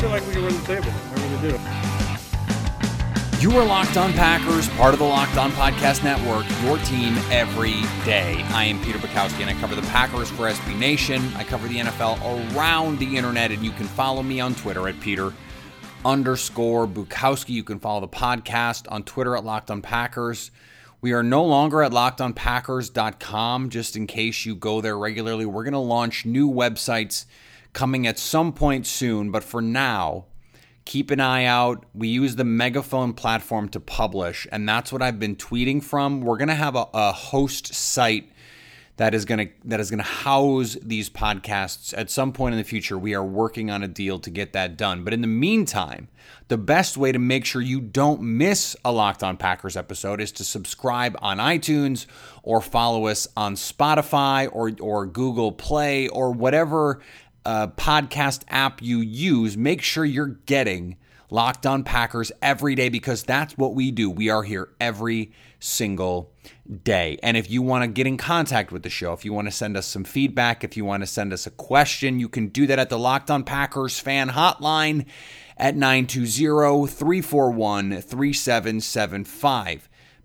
Feel like we can win the table. Do. You are Locked On Packers, part of the Locked On Podcast Network, your team every day. I am Peter Bukowski, and I cover the Packers for SB Nation. I cover the NFL around the internet, and you can follow me on Twitter at Peter underscore Bukowski. You can follow the podcast on Twitter at Locked On Packers. We are no longer at lockedonpackers.com, just in case you go there regularly. We're going to launch new websites coming at some point soon, but for now, keep an eye out. We use the Megaphone platform to publish, and that's what I've been tweeting from. We're going to have a, a host site that is going to that is going to house these podcasts at some point in the future. We are working on a deal to get that done. But in the meantime, the best way to make sure you don't miss a Locked On Packers episode is to subscribe on iTunes or follow us on Spotify or or Google Play or whatever uh, podcast app you use. Make sure you're getting Locked On Packers every day because that's what we do. We are here every single day. And if you want to get in contact with the show, if you want to send us some feedback, if you want to send us a question, you can do that at the Locked On Packers fan hotline at 920-341-3775.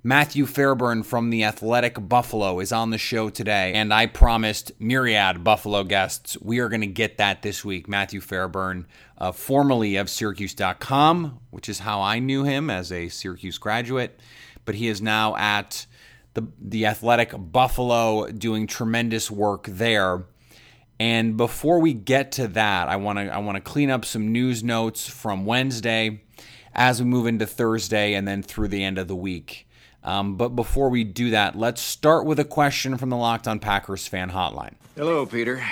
Matthew Fairburn from the Athletic Buffalo is on the show today, and I promised myriad Buffalo guests we are going to get that this week. Matthew Fairburn, uh, formerly of Syracuse.com, which is how I knew him as a Syracuse graduate, but he is now at the the Athletic Buffalo doing tremendous work there. And before we get to that, I want to I want to clean up some news notes from Wednesday as we move into Thursday and then through the end of the week. Um, but before we do that, let's start with a question from the Locked On Packers fan hotline. Hello, Peter.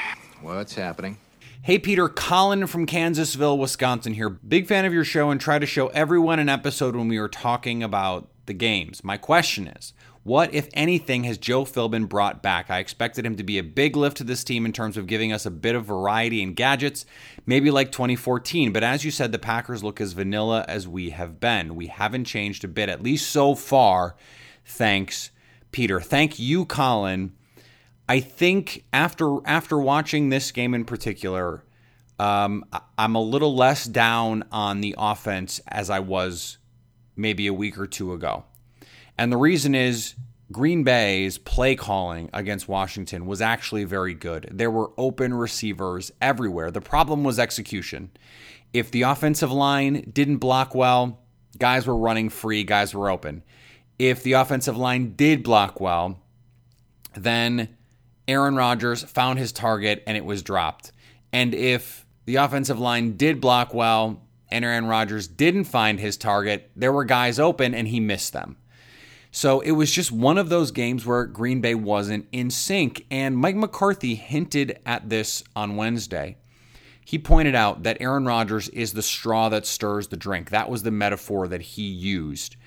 What's happening? Hey, Peter, Colin from Kansasville, Wisconsin here. Big fan of your show and try to show everyone an episode when we were talking about the games. My question is what, if anything, has Joe Philbin brought back? I expected him to be a big lift to this team in terms of giving us a bit of variety and gadgets, maybe like 2014. But as you said, the Packers look as vanilla as we have been. We haven't changed a bit, at least so far. Thanks, Peter. Thank you, Colin. I think after after watching this game in particular, um, I'm a little less down on the offense as I was maybe a week or two ago. And the reason is Green Bay's play calling against Washington was actually very good. There were open receivers everywhere. The problem was execution. If the offensive line didn't block well, guys were running free, guys were open. If the offensive line did block well, then Aaron Rodgers found his target and it was dropped. And if the offensive line did block well and Aaron Rodgers didn't find his target, there were guys open and he missed them. So it was just one of those games where Green Bay wasn't in sync. And Mike McCarthy hinted at this on Wednesday. He pointed out that Aaron Rodgers is the straw that stirs the drink. That was the metaphor that he used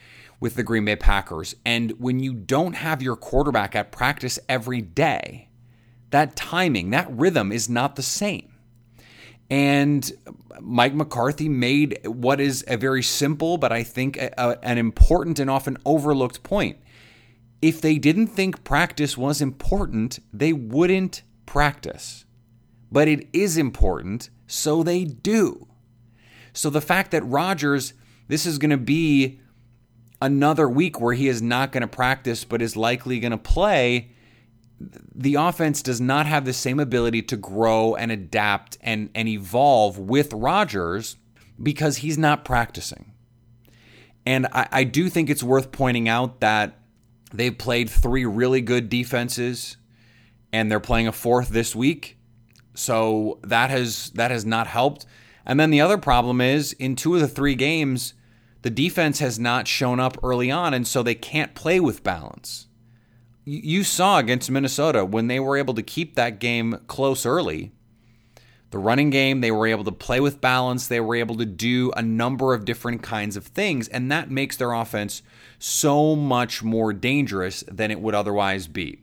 with the Green Bay Packers. And when you don't have your quarterback at practice every day, that timing, that rhythm is not the same. And Mike McCarthy made what is a very simple, but I think a, a, an important and often overlooked point. If they didn't think practice was important, they wouldn't practice. But it is important, so they do. So the fact that Rodgers, this is going to be another week where he is not going to practice but is likely going to play the offense does not have the same ability to grow and adapt and, and evolve with Rodgers because he's not practicing. And I, I do think it's worth pointing out that they've played three really good defenses and they're playing a fourth this week. So that has that has not helped. And then the other problem is in two of the three games, the defense has not shown up early on, and so they can't play with balance you saw against Minnesota when they were able to keep that game close early. the running game. They were able to play with balance. They were able to do a number of different kinds of things, and that makes their offense so much more dangerous than it would otherwise be.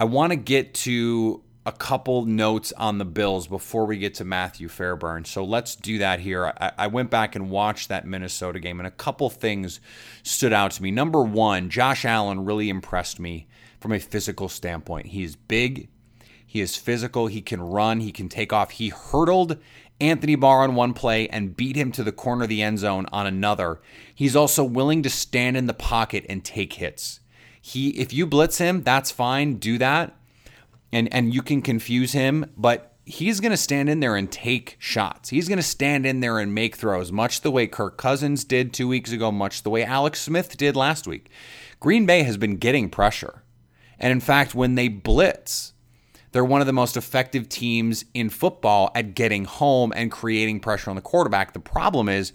I want to get to a couple notes on the Bills before we get to Matthew Fairburn. So let's do that here. I, I, went back and watched that Minnesota game, and a couple things stood out to me. Number one, Josh Allen really impressed me from a physical standpoint. He is big, he is physical, he can run, he can take off. He hurdled Anthony Barr on one play and beat him to the corner of the end zone on another. He's also willing to stand in the pocket and take hits. He if you blitz him, that's fine, do that and and you can confuse him, but he's going to stand in there and take shots. He's going to stand in there and make throws, much the way Kirk Cousins did two weeks ago, much the way Alex Smith did last week. Green Bay has been getting pressure. And in fact, when they blitz, they're one of the most effective teams in football at getting home and creating pressure on the quarterback. The problem is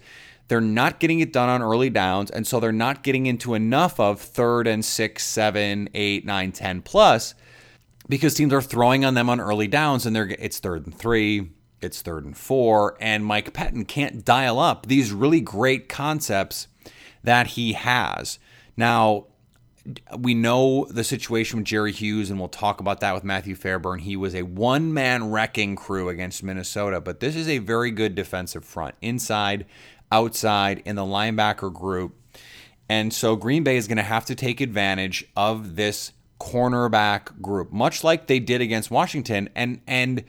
they're not getting it done on early downs, and so they're not getting into enough of third and six, seven, eight, nine, ten plus because teams are throwing on them on early downs and they're it's third and three, it's third and four, and Mike Pettine can't dial up these really great concepts that he has. Now, we know the situation with Jerry Hughes, and we'll talk about that with Matthew Fairburn. He was a one man wrecking crew against Minnesota, but this is a very good defensive front, inside, outside, in the linebacker group. And so Green Bay is going to have to take advantage of this cornerback group, much like they did against Washington. And and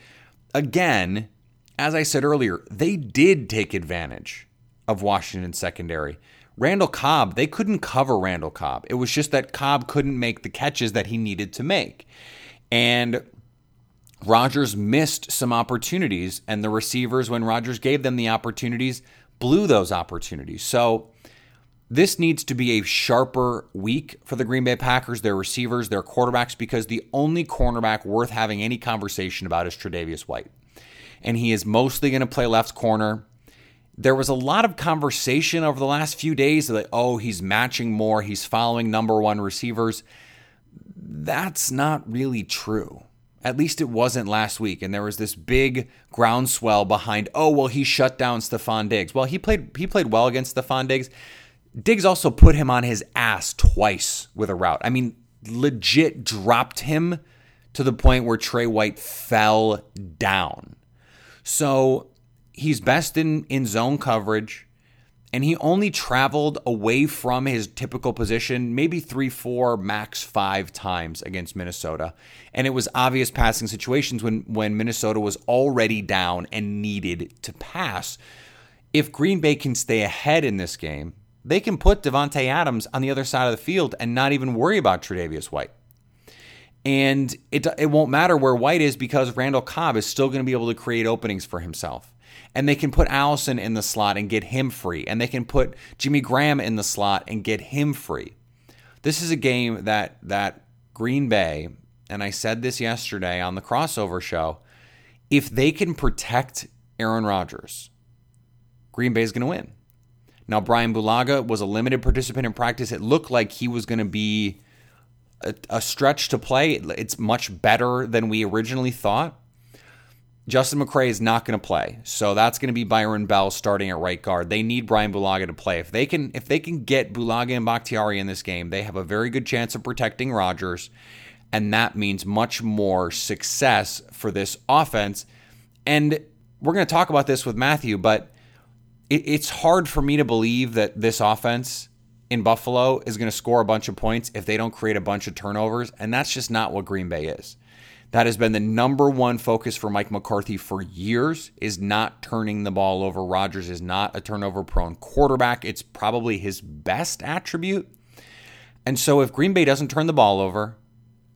again, as I said earlier, they did take advantage of Washington's secondary. Randall Cobb, they couldn't cover Randall Cobb. It was just that Cobb couldn't make the catches that he needed to make. And Rodgers missed some opportunities, and the receivers, when Rodgers gave them the opportunities, blew those opportunities. So this needs to be a sharper week for the Green Bay Packers, their receivers, their quarterbacks, because the only cornerback worth having any conversation about is Tre'Davious White. And he is mostly going to play left corner. There was a lot of conversation over the last few days that, oh, he's matching more, he's following number one receivers. That's not really true. At least it wasn't last week. And there was this big groundswell behind, oh, well, he shut down Stefon Diggs. Well, he played he played well against Stefon Diggs Diggs also put him on his ass twice with a route. I mean, legit dropped him to the point where Tre White fell down. So he's best in, in zone coverage, and he only traveled away from his typical position maybe three, four, max five times against Minnesota. And it was obvious passing situations when, when Minnesota was already down and needed to pass. If Green Bay can stay ahead in this game, they can put Davante Adams on the other side of the field and not even worry about Tre'Davious White. And it, it won't matter where White is because Randall Cobb is still going to be able to create openings for himself. And they can put Allison in the slot and get him free. And they can put Jimmy Graham in the slot and get him free. This is a game that that Green Bay, and I said this yesterday on the crossover show, if they can protect Aaron Rodgers, Green Bay is going to win. Now, Brian Bulaga was a limited participant in practice. It looked like he was going to be a, a, stretch to play. It's much better than we originally thought. Justin McCray is not going to play, so that's going to be Byron Bell starting at right guard. They need Brian Bulaga to play. If they can, if they can get Bulaga and Bakhtiari in this game, they have a very good chance of protecting Rodgers, and that means much more success for this offense. And we're going to talk about this with Matthew, but it, it's hard for me to believe that this offense in Buffalo is going to score a bunch of points if they don't create a bunch of turnovers. And that's just not what Green Bay is. That has been the number one focus for Mike McCarthy for years is not turning the ball over. Rodgers is not a turnover prone quarterback. It's probably his best attribute. And so if Green Bay doesn't turn the ball over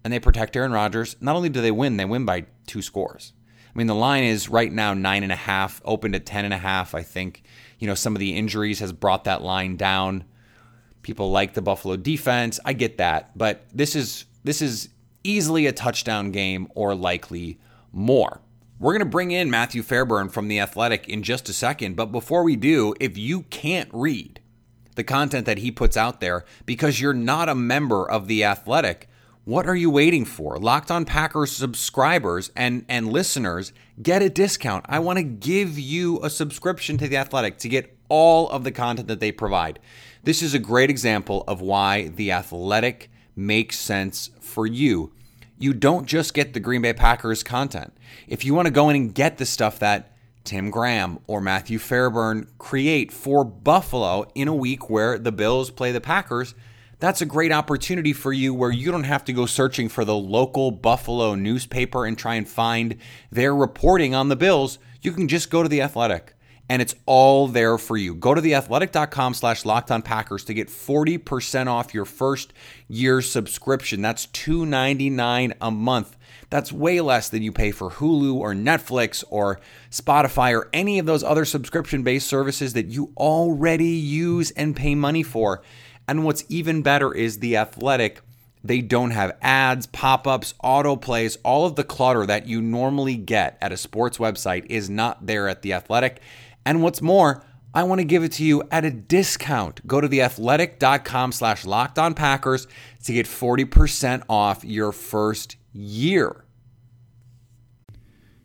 and they protect Aaron Rodgers, not only do they win, they win by two scores. I mean, the line is right now nine and a half, open to ten and a half, I think you know, some of the injuries has brought that line down. People like the Buffalo defense. I get that, but this is this is easily a touchdown game or likely more. We're going to bring in Matthew Fairburn from The Athletic in just a second, but before we do, if you can't read the content that he puts out there because you're not a member of The Athletic, What are you waiting for? Locked on Packers subscribers and, and listeners get a discount. I want to give you a subscription to The Athletic to get all of the content that they provide. This is a great example of why The Athletic makes sense for you. You don't just get the Green Bay Packers content. If you want to go in and get the stuff that Tim Graham or Matthew Fairburn create for Buffalo in a week where the Bills play the Packers, that's a great opportunity for you where you don't have to go searching for the local Buffalo newspaper and try and find their reporting on the Bills. You can just go to the Athletic and it's all there for you. Go to theathletic.com slash locked on Packers to get 40% off your first year subscription. That's $2.99 a month. That's way less than you pay for Hulu or Netflix or Spotify or any of those other subscription based services that you already use and pay money for. And what's even better is The Athletic. They don't have ads, pop ups, autoplays. All of the clutter that you normally get at a sports website is not there at The Athletic. And what's more, I want to give it to you at a discount. Go to theathletic.com slash locked on Packers to get 40% off your first year.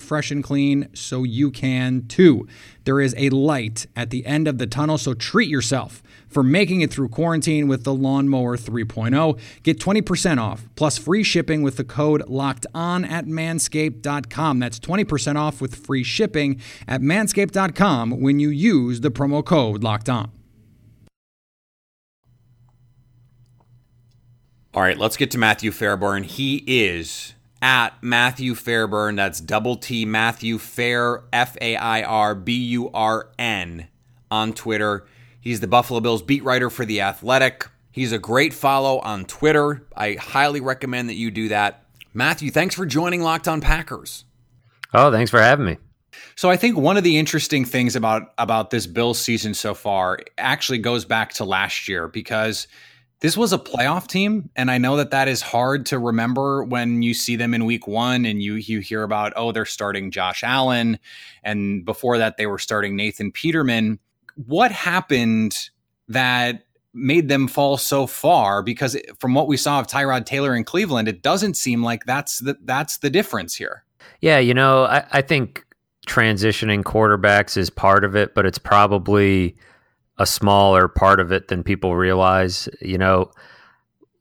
fresh and clean so you can too. There is a light at the end of the tunnel, so treat yourself for making it through quarantine with the Lawnmower 3.0. Get 20% off plus free shipping with the code locked on at manscaped.com. That's 20% off with free shipping at manscaped.com when you use the promo code locked on. All right, let's get to Matthew Fairburn. He is at Matthew Fairburn. That's double T Matthew Fair F A I R B U R N on Twitter. He's the Buffalo Bills beat writer for The Athletic. He's a great follow on Twitter. I highly recommend that you do that. Matthew, thanks for joining Locked On Packers. Oh, thanks for having me. So I think one of the interesting things about about this Bills season so far actually goes back to last year because this was a playoff team and i know that that is hard to remember when you see them in week one and you you hear about oh they're starting josh allen and before that they were starting nathan peterman. What happened that made them fall so far? Because from what we saw of tyrod taylor in cleveland it doesn't seem like that's the that's the difference here. Yeah you know i, I think transitioning quarterbacks is part of it but it's probably a smaller part of it than people realize. You know,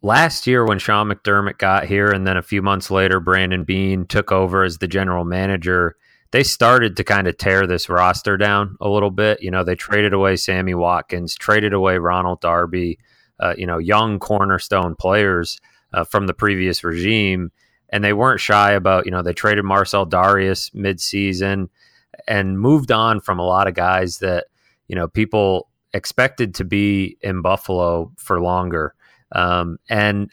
last year when Sean McDermott got here, and then a few months later, Brandon Beane took over as the general manager, they started to kind of tear this roster down a little bit. You know, they traded away Sammy Watkins, traded away Ronald Darby, uh, you know, young cornerstone players uh, from the previous regime. And they weren't shy about, you know, they traded Marcell Dareus midseason and moved on from a lot of guys that, you know, people expected to be in Buffalo for longer. Um, and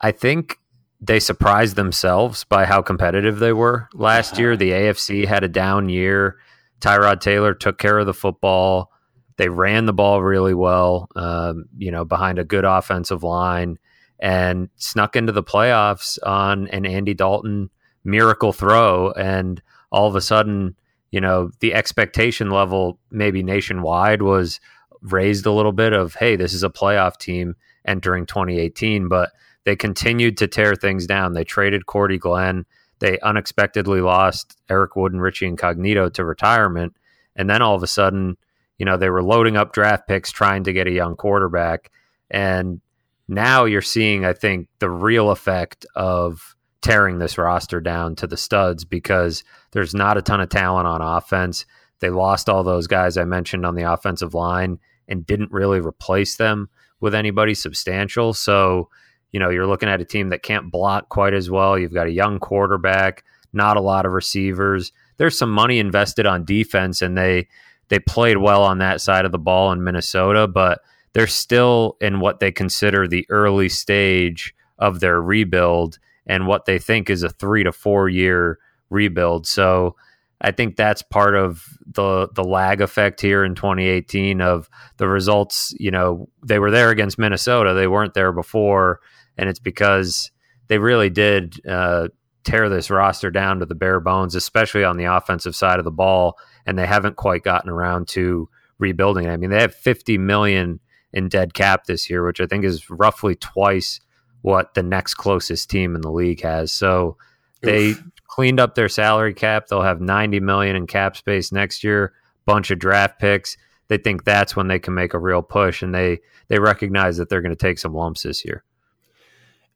I think they surprised themselves by how competitive they were last year. The AFC had a down year. Tyrod Taylor took care of the football. They ran the ball really well, um, you know, behind a good offensive line and snuck into the playoffs on an Andy Dalton miracle throw. And all of a sudden, you know, the expectation level, maybe nationwide, was raised a little bit of, hey, this is a playoff team entering 2018, but they continued to tear things down. They traded Cordy Glenn. they unexpectedly lost Eric Wood and Richie Incognito to retirement. And then all of a sudden, you know, they were loading up draft picks trying to get a young quarterback. And now you're seeing, I think, the real effect of tearing this roster down to the studs because there's not a ton of talent on offense. They lost all those guys I mentioned on the offensive line and didn't really replace them with anybody substantial. So, you know, you're looking at a team that can't block quite as well. You've got a young quarterback, not a lot of receivers. There's some money invested on defense and they they played well on that side of the ball in Minnesota, but they're still in what they consider the early stage of their rebuild and what they think is a 3 to 4 year rebuild. So, I think that's part of the the lag effect here in 2018 of the results. You know, they were there against Minnesota; they weren't there before, and it's because they really did uh, tear this roster down to the bare bones, especially on the offensive side of the ball, and they haven't quite gotten around to rebuilding. I mean, they have 50 million in dead cap this year, which I think is roughly twice what the next closest team in the league has. So they cleaned up their salary cap. They'll have 90 million in cap space next year, bunch of draft picks. They think that's when they can make a real push and they they recognize that they're going to take some lumps this year.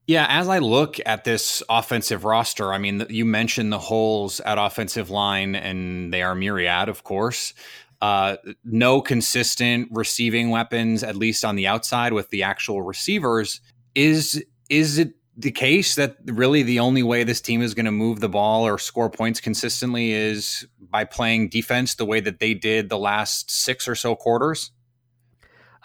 Yeah, as I look at this offensive roster, I mean, you mentioned the holes at offensive line, and they are myriad, of course. Uh, no consistent receiving weapons, at least on the outside with the actual receivers. Is is it the case that really the only way this team is going to move the ball or score points consistently is by playing defense the way that they did the last six or so quarters?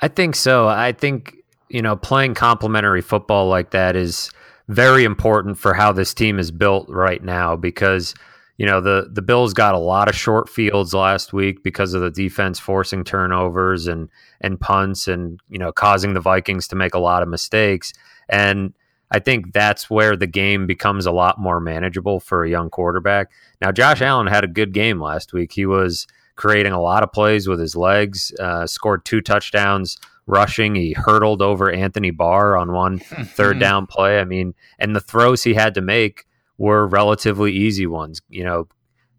I think so. I think, you know, playing complementary football like that is very important for how this team is built right now because, you know, the, the Bills got a lot of short fields last week because of the defense forcing turnovers and, and punts and, you know, causing the Vikings to make a lot of mistakes. And, I think that's where the game becomes a lot more manageable for a young quarterback. Now, Josh Allen had a good game last week. He was creating a lot of plays with his legs, uh, scored two touchdowns rushing. He hurdled over Anthony Barr on one third down play. I mean, and the throws he had to make were relatively easy ones. You know,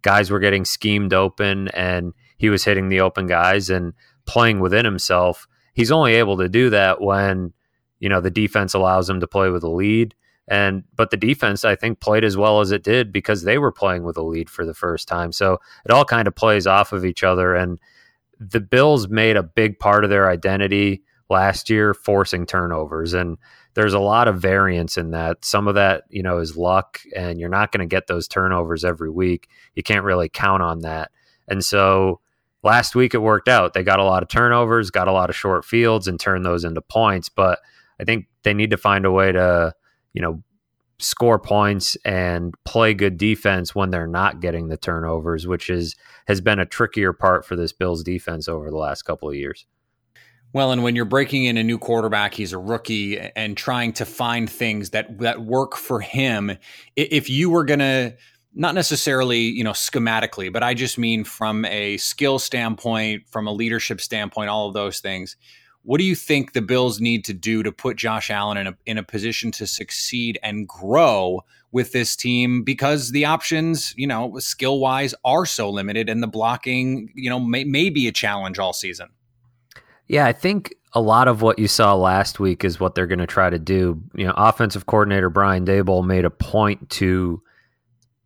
guys were getting schemed open and he was hitting the open guys and playing within himself. He's only able to do that when you know the defense allows them to play with a lead. And but the defense i think played as well as it did because they were playing with a lead for the first time. So it all kind of plays off of each other. And the bills made a big part of their identity last year forcing turnovers. And there's a lot of variance in that. Some of that you know is luck and you're not going to get those turnovers every week. You can't really count on that. And so last week it worked out. They got a lot of turnovers got a lot of short fields and turned those into points. But I think they need to find a way to, you know, score points and play good defense when they're not getting the turnovers, which is has been a trickier part for this Bills defense over the last couple of years. Well, and when you're breaking in a new quarterback, he's a rookie and trying to find things that that work for him. If you were going to not necessarily, you know, schematically, but I just mean from a skill standpoint, from a leadership standpoint, all of those things what do you think the Bills need to do to put Josh Allen in a in a position to succeed and grow with this team? Because the options, you know, skill wise, are so limited, and the blocking, you know, may, may be a challenge all season. Yeah, I think a lot of what you saw last week is what they're going to try to do. You know, offensive coordinator Brian Daboll made a point to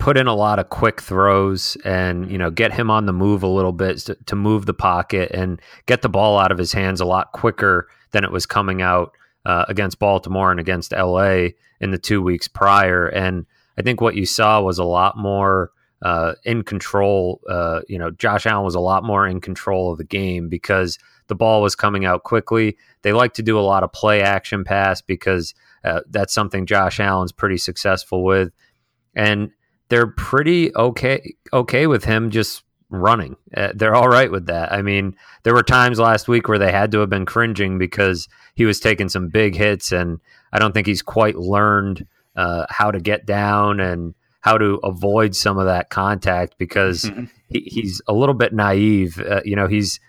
put in a lot of quick throws and you know get him on the move a little bit to, to, move the pocket and get the ball out of his hands a lot quicker than it was coming out uh, against Baltimore and against LA in the two weeks prior. And I think what you saw was a lot more uh, in control. Uh, you know, Josh Allen was a lot more in control of the game because the ball was coming out quickly. They like to do a lot of play action pass because uh, that's something Josh Allen's pretty successful with. And they're pretty okay okay with him just running. Uh, they're all right with that. I mean, there were times last week where they had to have been cringing because he was taking some big hits, and I don't think he's quite learned uh, how to get down and how to avoid some of that contact because mm-hmm. he, he's a little bit naive. Uh, you know, he's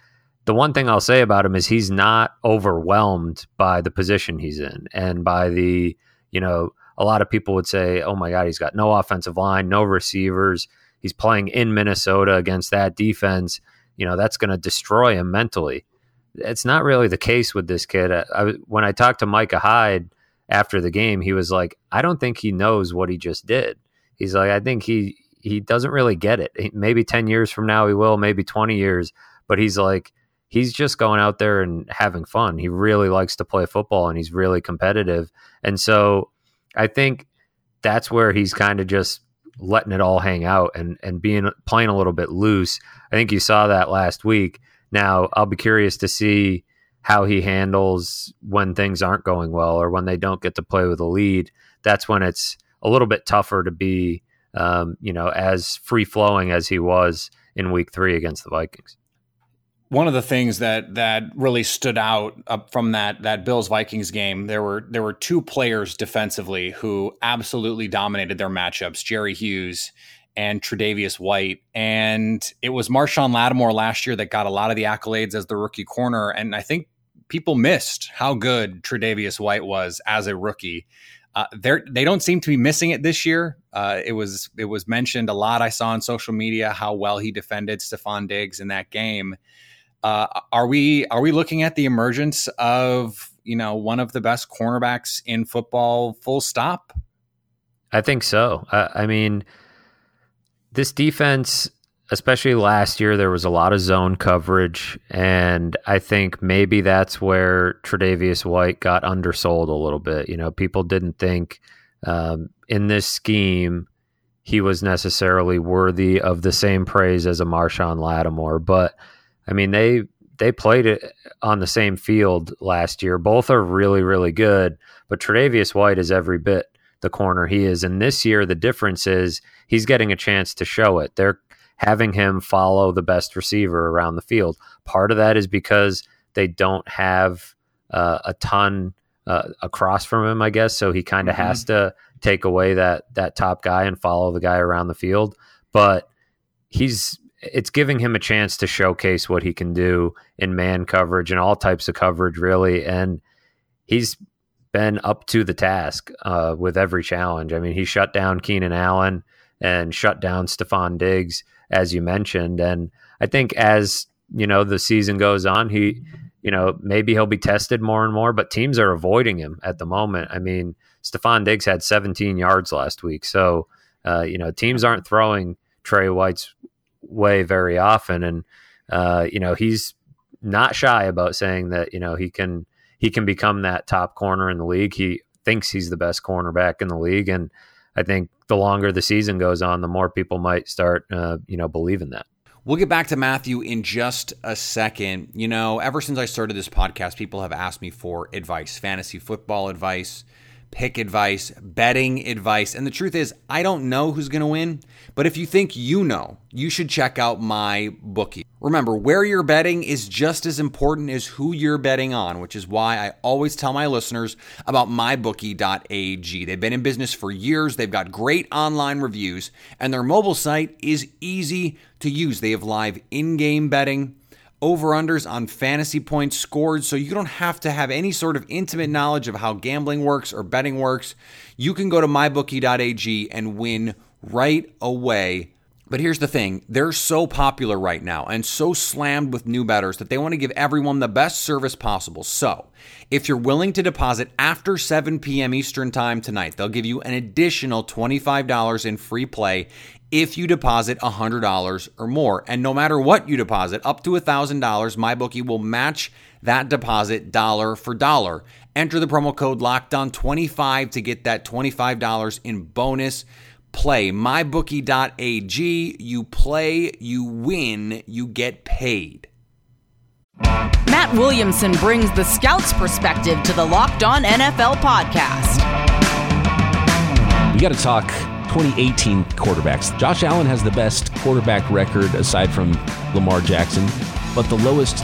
the one thing I'll say about him is he's not overwhelmed by the position he's in and by the you know a lot of people would say, "Oh my God, he's got no offensive line, no receivers. He's playing in Minnesota against that defense. You know, that's going to destroy him mentally." It's not really the case with this kid. I, I, when I talked to Micah Hyde after the game, he was like, "I don't think he knows what he just did." He's like, "I think he he doesn't really get it. Maybe ten years from now he will, maybe twenty years, but he's like." he's just going out there and having fun. He really likes to play football and he's really competitive. And so I think that's where he's kind of just letting it all hang out and and being playing a little bit loose. I think you saw that last week. Now, I'll be curious to see how he handles when things aren't going well or when they don't get to play with a lead. That's when it's a little bit tougher to be, um, you know, as free flowing as he was in week three against the Vikings one of the things that that really stood out from that that Bills Vikings game, there were there were two players defensively who absolutely dominated their matchups: Jerry Hughes and Tre'Davious White. And it was Marshon Lattimore last year that got a lot of the accolades as the rookie corner, and I think people missed how good Tre'Davious White was as a rookie. Uh, they they don't seem to be missing it this year. Uh, it was it was mentioned a lot. I saw on social media how well he defended Stefon Diggs in that game. Uh, are we are we looking at the emergence of you know one of the best cornerbacks in football? Full stop. I think so. I mean, this defense, especially last year, there was a lot of zone coverage, and I think maybe that's where Tre'Davious White got undersold a little bit. You know, people didn't think um, in this scheme he was necessarily worthy of the same praise as a Marshon Lattimore, but I mean, they they played it on the same field last year. Both are really, really good, but Tre'Davious White is every bit the corner he is. And this year, the difference is he's getting a chance to show it. They're having him follow the best receiver around the field. Part of that is because they don't have uh, a ton uh, across from him, I guess. So he kind of mm-hmm. has to take away that that top guy and follow the guy around the field. But he's it's giving him a chance to showcase what he can do in man coverage and all types of coverage, really. And he's been up to the task uh, with every challenge. I mean, he shut down Keenan Allen and shut down Stefon Diggs, as you mentioned. And I think as you know the season goes on, he, you know, maybe he'll be tested more and more. But teams are avoiding him at the moment. I mean, Stefon Diggs had 17 yards last week, so uh, you know teams aren't throwing Tre White's way very often, and uh, you know he's not shy about saying that you know he can he can become that top corner in the league. He thinks he's the best cornerback in the league, and I think the longer the season goes on, the more people might start uh, you know believing that. We'll get back to Matthew in just a second. You know, ever since I started this podcast, people have asked me for advice, fantasy football advice, pick advice, betting advice. And the truth is, I don't know who's going to win, but if you think you know, you should check out my bookie. Remember, where you're betting is just as important as who you're betting on, which is why I always tell my listeners about mybookie.ag. They've been in business for years, they've got great online reviews, and their mobile site is easy to use. They have live in game betting over unders on fantasy points scored, so you don't have to have any sort of intimate knowledge of how gambling works or betting works. You can go to mybookie.ag and win right away. But here's the thing they're so popular right now and so slammed with new bettors that they want to give everyone the best service possible. So, if you're willing to deposit after 7 p.m. Eastern Time tonight, they'll give you an additional $25 in free play if you deposit $100 or more. And no matter what you deposit, up to $1,000, MyBookie will match that deposit dollar for dollar. Enter the promo code LOCKDOWN25 to get that $25 in bonus play. MyBookie.ag. You play, you win, you get paid. Matt Williamson brings the scout's perspective to the Locked On NFL podcast. We got to talk 2018 quarterbacks. Josh Allen has the best quarterback record aside from Lamar Jackson, but the lowest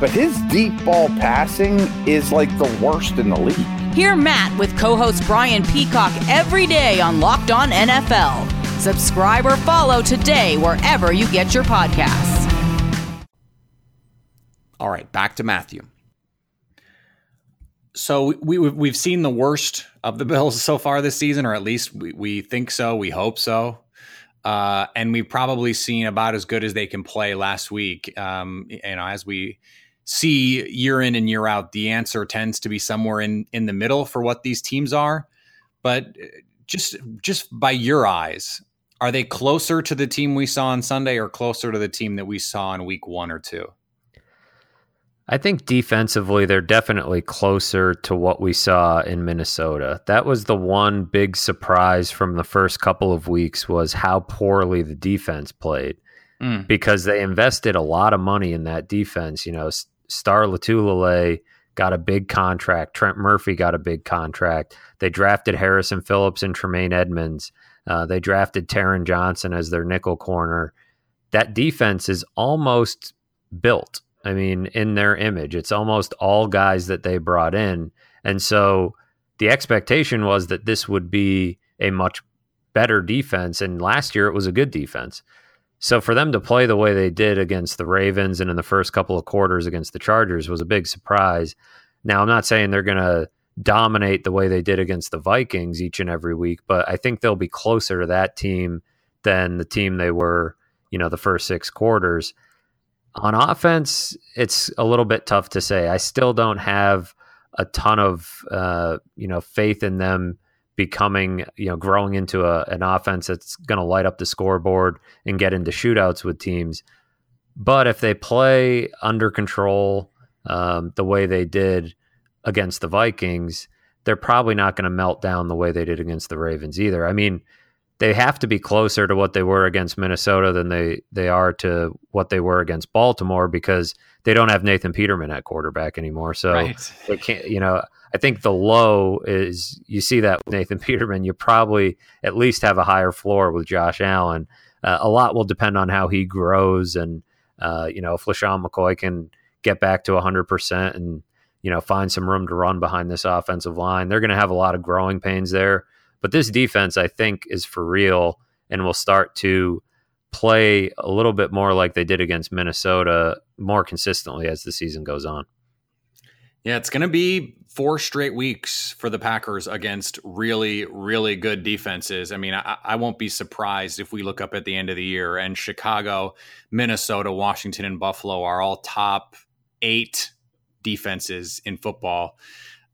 But his deep ball passing is like the worst in the league. Hear Matt with co host Brian Peacock every day on Locked On NFL. Subscribe or follow today wherever you get your podcasts. All right, back to Matthew. So we we've seen the worst of the Bills so far this season, or at least we, we think so. We hope so. Uh, and we've probably seen about as good as they can play last week. Um, you know, as we see year in and year out, the answer tends to be somewhere in in the middle for what these teams are. But just just by your eyes, are they closer to the team we saw on Sunday, or closer to the team that we saw in Week One or two? I think defensively, they're definitely closer to what we saw in Minnesota. That was the one big surprise from the first couple of weeks was how poorly the defense played mm. because they invested a lot of money in that defense. You know, Star Lotulelei got a big contract. Trent Murphy got a big contract. They drafted Harrison Phillips and Tremaine Edmunds. Uh, they drafted Taron Johnson as their nickel corner. That defense is almost built I mean, in their image. It's almost all guys that they brought in. And so the expectation was that this would be a much better defense. And last year it was a good defense. So for them to play the way they did against the Ravens and in the first couple of quarters against the Chargers was a big surprise. Now, I'm not saying they're going to dominate the way they did against the Vikings each and every week, but I think they'll be closer to that team than the team they were, you know, the first six quarters. On offense, it's a little bit tough to say. I still don't have a ton of uh, you know faith in them becoming you know growing into a, an offense that's going to light up the scoreboard and get into shootouts with teams. But if they play under control um, the way they did against the Vikings, they're probably not going to melt down the way they did against the Ravens either. I mean, they have to be closer to what they were against Minnesota than they they are to what they were against Baltimore because they don't have Nathan Peterman at quarterback anymore. So right. they can't, you know, I think the low is you see that with Nathan Peterman, you probably at least have a higher floor with Josh Allen. Uh, a lot will depend on how he grows and uh, you know, if LeSean McCoy can get back to 100% and you know, find some room to run behind this offensive line, they're going to have a lot of growing pains there. But this defense, I think, is for real and will start to play a little bit more like they did against Minnesota more consistently as the season goes on. Yeah, it's going to be four straight weeks for the Packers against really, really good defenses. I mean, I, I, won't be surprised if we look up at the end of the year and Chicago, Minnesota, Washington, and Buffalo are all top eight defenses in football.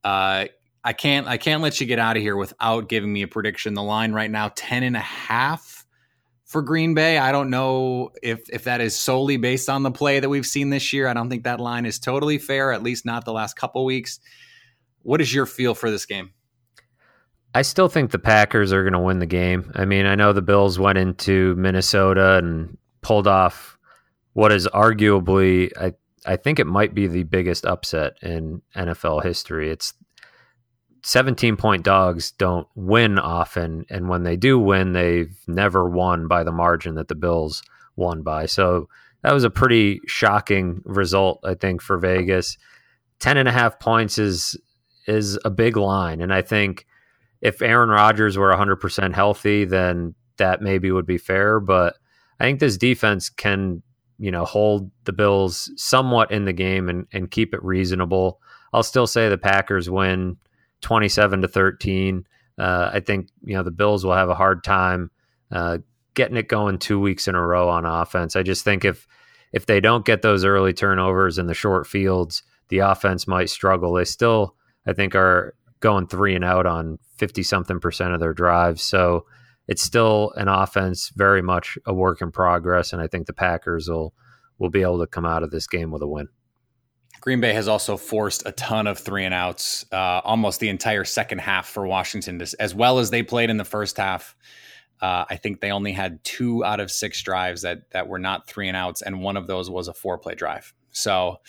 Uh, I can't I can't let you get out of here without giving me a prediction. The line right now 10 and a half for Green Bay. I don't know if if that is solely based on the play that we've seen this year. I don't think that line is totally fair, at least not the last couple weeks. What is your feel for this game? I still think the Packers are going to win the game. I mean, I know the Bills went into Minnesota and pulled off what is arguably I I think it might be the biggest upset in NFL history. It's 17 point dogs don't win often. And when they do win, they've never won by the margin that the Bills won by. So that was a pretty shocking result, I think, for Vegas. 10 and a half points is is a big line. And I think if Aaron Rodgers were 100% healthy, then that maybe would be fair. But I think this defense can, you know, hold the Bills somewhat in the game and, and keep it reasonable. I'll still say the Packers win 27 to 13. Uh, I think you know the Bills will have a hard time uh, getting it going two weeks in a row on offense. I just think if if they don't get those early turnovers in the short fields, the offense might struggle. They still, I think, are going three and out on 50 something percent of their drives. So it's still an offense very much a work in progress. And I think the Packers will will be able to come out of this game with a win. Green Bay has also forced a ton of three and outs, uh, almost the entire second half for Washington, as well as they played in the first half. Uh, I think they only had two out of six drives that that were not three and outs, and one of those was a four play drive. So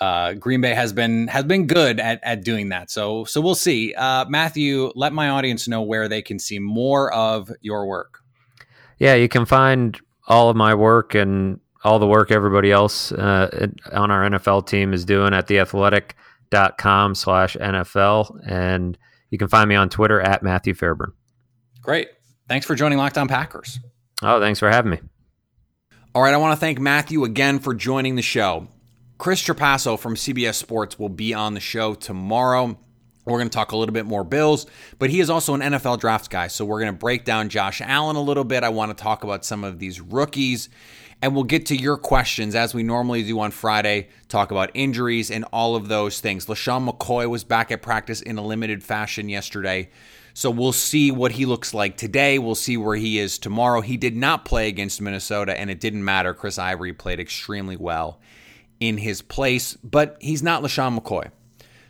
uh, Green Bay has been has been good at at doing that. So so we'll see. Uh, Matthew, let my audience know where they can see more of your work. Yeah, you can find all of my work and all the work everybody else uh, on our NFL team is doing at theathletic.com slash NFL. And you can find me on Twitter at Matthew Fairburn. Great. Thanks for joining Locked On Packers. Oh, thanks for having me. All right, I want to thank Matthew again for joining the show. Chris Trapasso from CBS Sports will be on the show tomorrow. We're going to talk a little bit more Bills, but he is also an NFL draft guy. So we're going to break down Josh Allen a little bit. I want to talk about some of these rookies, and we'll get to your questions as we normally do on Friday, talk about injuries and all of those things. LeSean McCoy was back at practice in a limited fashion yesterday. So we'll see what he looks like today. We'll see where he is tomorrow. He did not play against Minnesota, and it didn't matter. Chris Ivory played extremely well in his place, but he's not LeSean McCoy.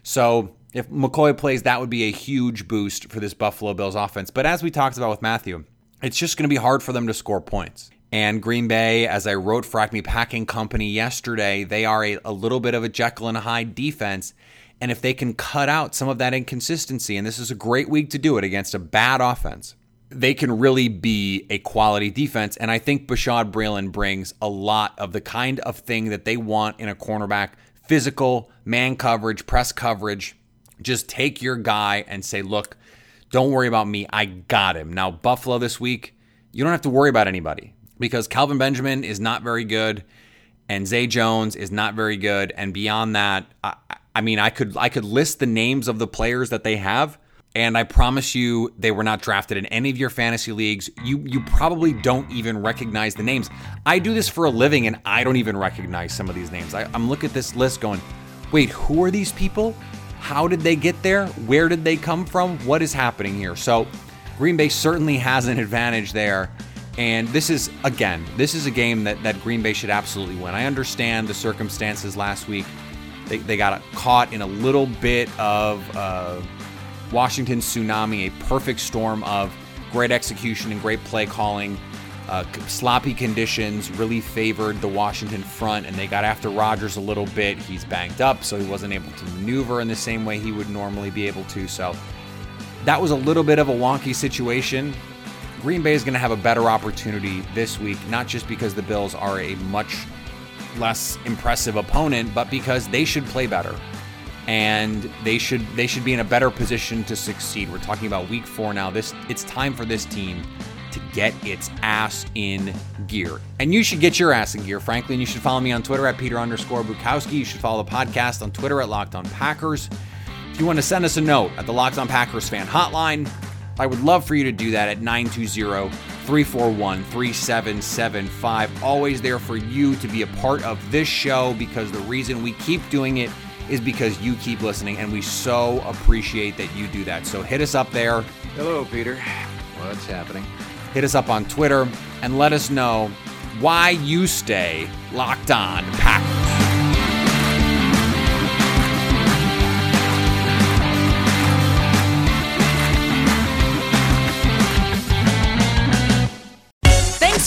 So if McCoy plays, that would be a huge boost for this Buffalo Bills offense. But as we talked about with Matthew, it's just going to be hard for them to score points. And Green Bay, as I wrote for Acme Packing Company yesterday, they are a, a little bit of a Jekyll and Hyde defense. And if they can cut out some of that inconsistency, and this is a great week to do it against a bad offense, they can really be a quality defense. And I think Bashaud Breeland brings a lot of the kind of thing that they want in a cornerback physical, man coverage, press coverage. Just take your guy and say, look, don't worry about me. I got him. Now, Buffalo this week, you don't have to worry about anybody because Kelvin Benjamin is not very good and Zay Jones is not very good. And beyond that, I, I mean, I could I could list the names of the players that they have and I promise you, they were not drafted in any of your fantasy leagues. You you probably don't even recognize the names. I do this for a living, and I don't even recognize some of these names. I, I'm looking at this list, going, "Wait, who are these people? How did they get there? Where did they come from? What is happening here?" So, Green Bay certainly has an advantage there. And this is again, this is a game that, that Green Bay should absolutely win. I understand the circumstances last week. They, they got caught in a little bit of uh, Washington tsunami, a perfect storm of great execution and great play calling. Uh, sloppy conditions really favored the Washington front, and they got after Rodgers a little bit. He's banged up, so he wasn't able to maneuver in the same way he would normally be able to. So that was a little bit of a wonky situation. Green Bay is going to have a better opportunity this week, not just because the Bills are a much less impressive opponent, but because they should play better and they should they should be in a better position to succeed. We're talking about week 4 now. This it's time for this team to get its ass in gear. And you should get your ass in gear, frankly. And you should follow me on Twitter at Peter underscore Bukowski. You should follow the podcast on Twitter at Locked On Packers. If you want to send us a note at the Locked On Packers fan hotline, I would love for you to do that at 920 341 3775. Always there for you to be a part of this show because the reason we keep doing it is because you keep listening, and we so appreciate that you do that. So hit us up there. Hello, Peter. What's happening? Hit us up on Twitter and let us know why you stay locked on Packers.